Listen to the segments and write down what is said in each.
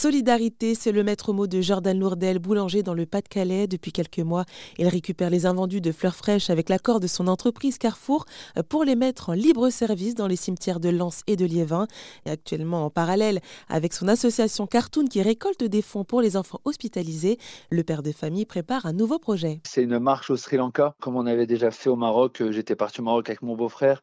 Solidarité, c'est le maître mot de Jordan Lourdel, boulanger dans le Pas-de-Calais. Depuis quelques mois, il récupère les invendus de fleurs fraîches avec l'accord de son entreprise Carrefour pour les mettre en libre service dans les cimetières de Lens et de Liévin. Et actuellement, en parallèle avec son association Cartoon qui récolte des fonds pour les enfants hospitalisés, le père de famille prépare un nouveau projet. C'est une marche au Sri Lanka, comme on avait déjà fait au Maroc. J'étais parti au Maroc avec mon beau-frère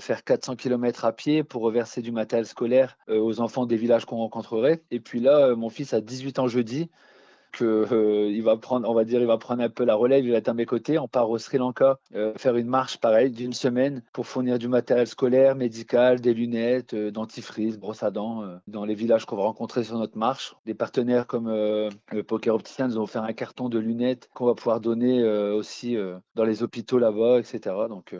faire 400 km à pied pour reverser du matériel scolaire euh, aux enfants des villages qu'on rencontrerait. Et puis là, euh, mon fils a 18 ans jeudi, que euh, il va prendre, on va dire, il va prendre un peu la relève, il va être à mes côtés. On part au Sri Lanka faire une marche pareille d'une semaine pour fournir du matériel scolaire, médical, des lunettes, dentifrice, brosse à dents dans les villages qu'on va rencontrer sur notre marche. Des partenaires comme le Poker Opticien nous ont offert un carton de lunettes qu'on va pouvoir donner aussi dans les hôpitaux là-bas, etc. Donc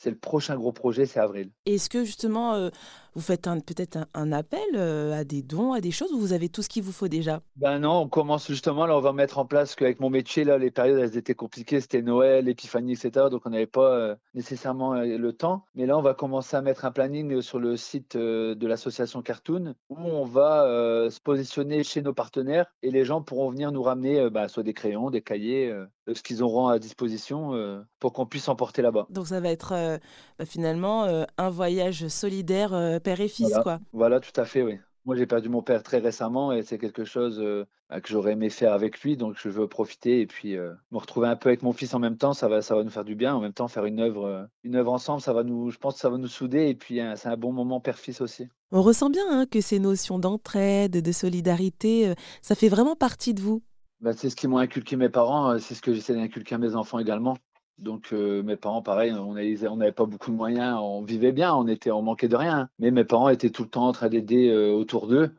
c'est le prochain gros projet, c'est avril. Est-ce que justement, euh, vous faites peut-être un, appel euh, à des dons, à des choses, ou vous avez tout ce qu'il vous faut déjà? Ben non, on commence justement, là on va mettre en place qu'avec mon métier, là les périodes elles étaient compliquées, c'était Noël, Épiphanie, etc. Donc on n'avait pas euh, nécessairement le temps. Mais là on va commencer à mettre un planning sur le site de l'association Cartoon, où on va se positionner chez nos partenaires et les gens pourront venir nous ramener bah, soit des crayons, des cahiers, ce qu'ils auront à disposition pour qu'on puisse emporter là-bas. Donc ça va être euh, bah, finalement euh, un voyage solidaire euh, père et fils, voilà. quoi. Voilà, tout à fait, oui. Moi, j'ai perdu mon père très récemment et c'est quelque chose bah, que j'aurais aimé faire avec lui. Donc, je veux profiter et puis me retrouver un peu avec mon fils en même temps. Ça va, ça va nous faire du bien. En même temps, faire une œuvre, une œuvre ensemble, ça va nous, je pense que ça va nous souder. Et puis, c'est un bon moment père-fils aussi. On ressent bien hein, que ces notions d'entraide, de solidarité, ça fait vraiment partie de vous. Bah, c'est ce qui m'ont inculqué mes parents. C'est ce que j'essaie d'inculquer à mes enfants également. Donc euh, mes parents, pareil, on n'avait pas beaucoup de moyens, on vivait bien, on était, on manquait de rien. Mais mes parents étaient tout le temps en train d'aider euh, autour d'eux.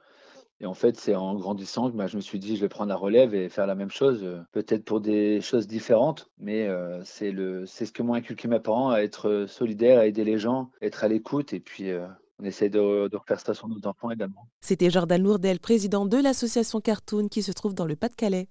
Et en fait, c'est en grandissant que bah, je me suis dit, je vais prendre la relève et faire la même chose, euh, peut-être pour des choses différentes, mais c'est le, c'est ce que m'ont inculqué mes parents, à être solidaire, à aider les gens, être à l'écoute, et puis on essaie de, de refaire ça sur nos enfants également. C'était Jordan Lourdel, président de l'association Cartoon, qui se trouve dans le Pas-de-Calais.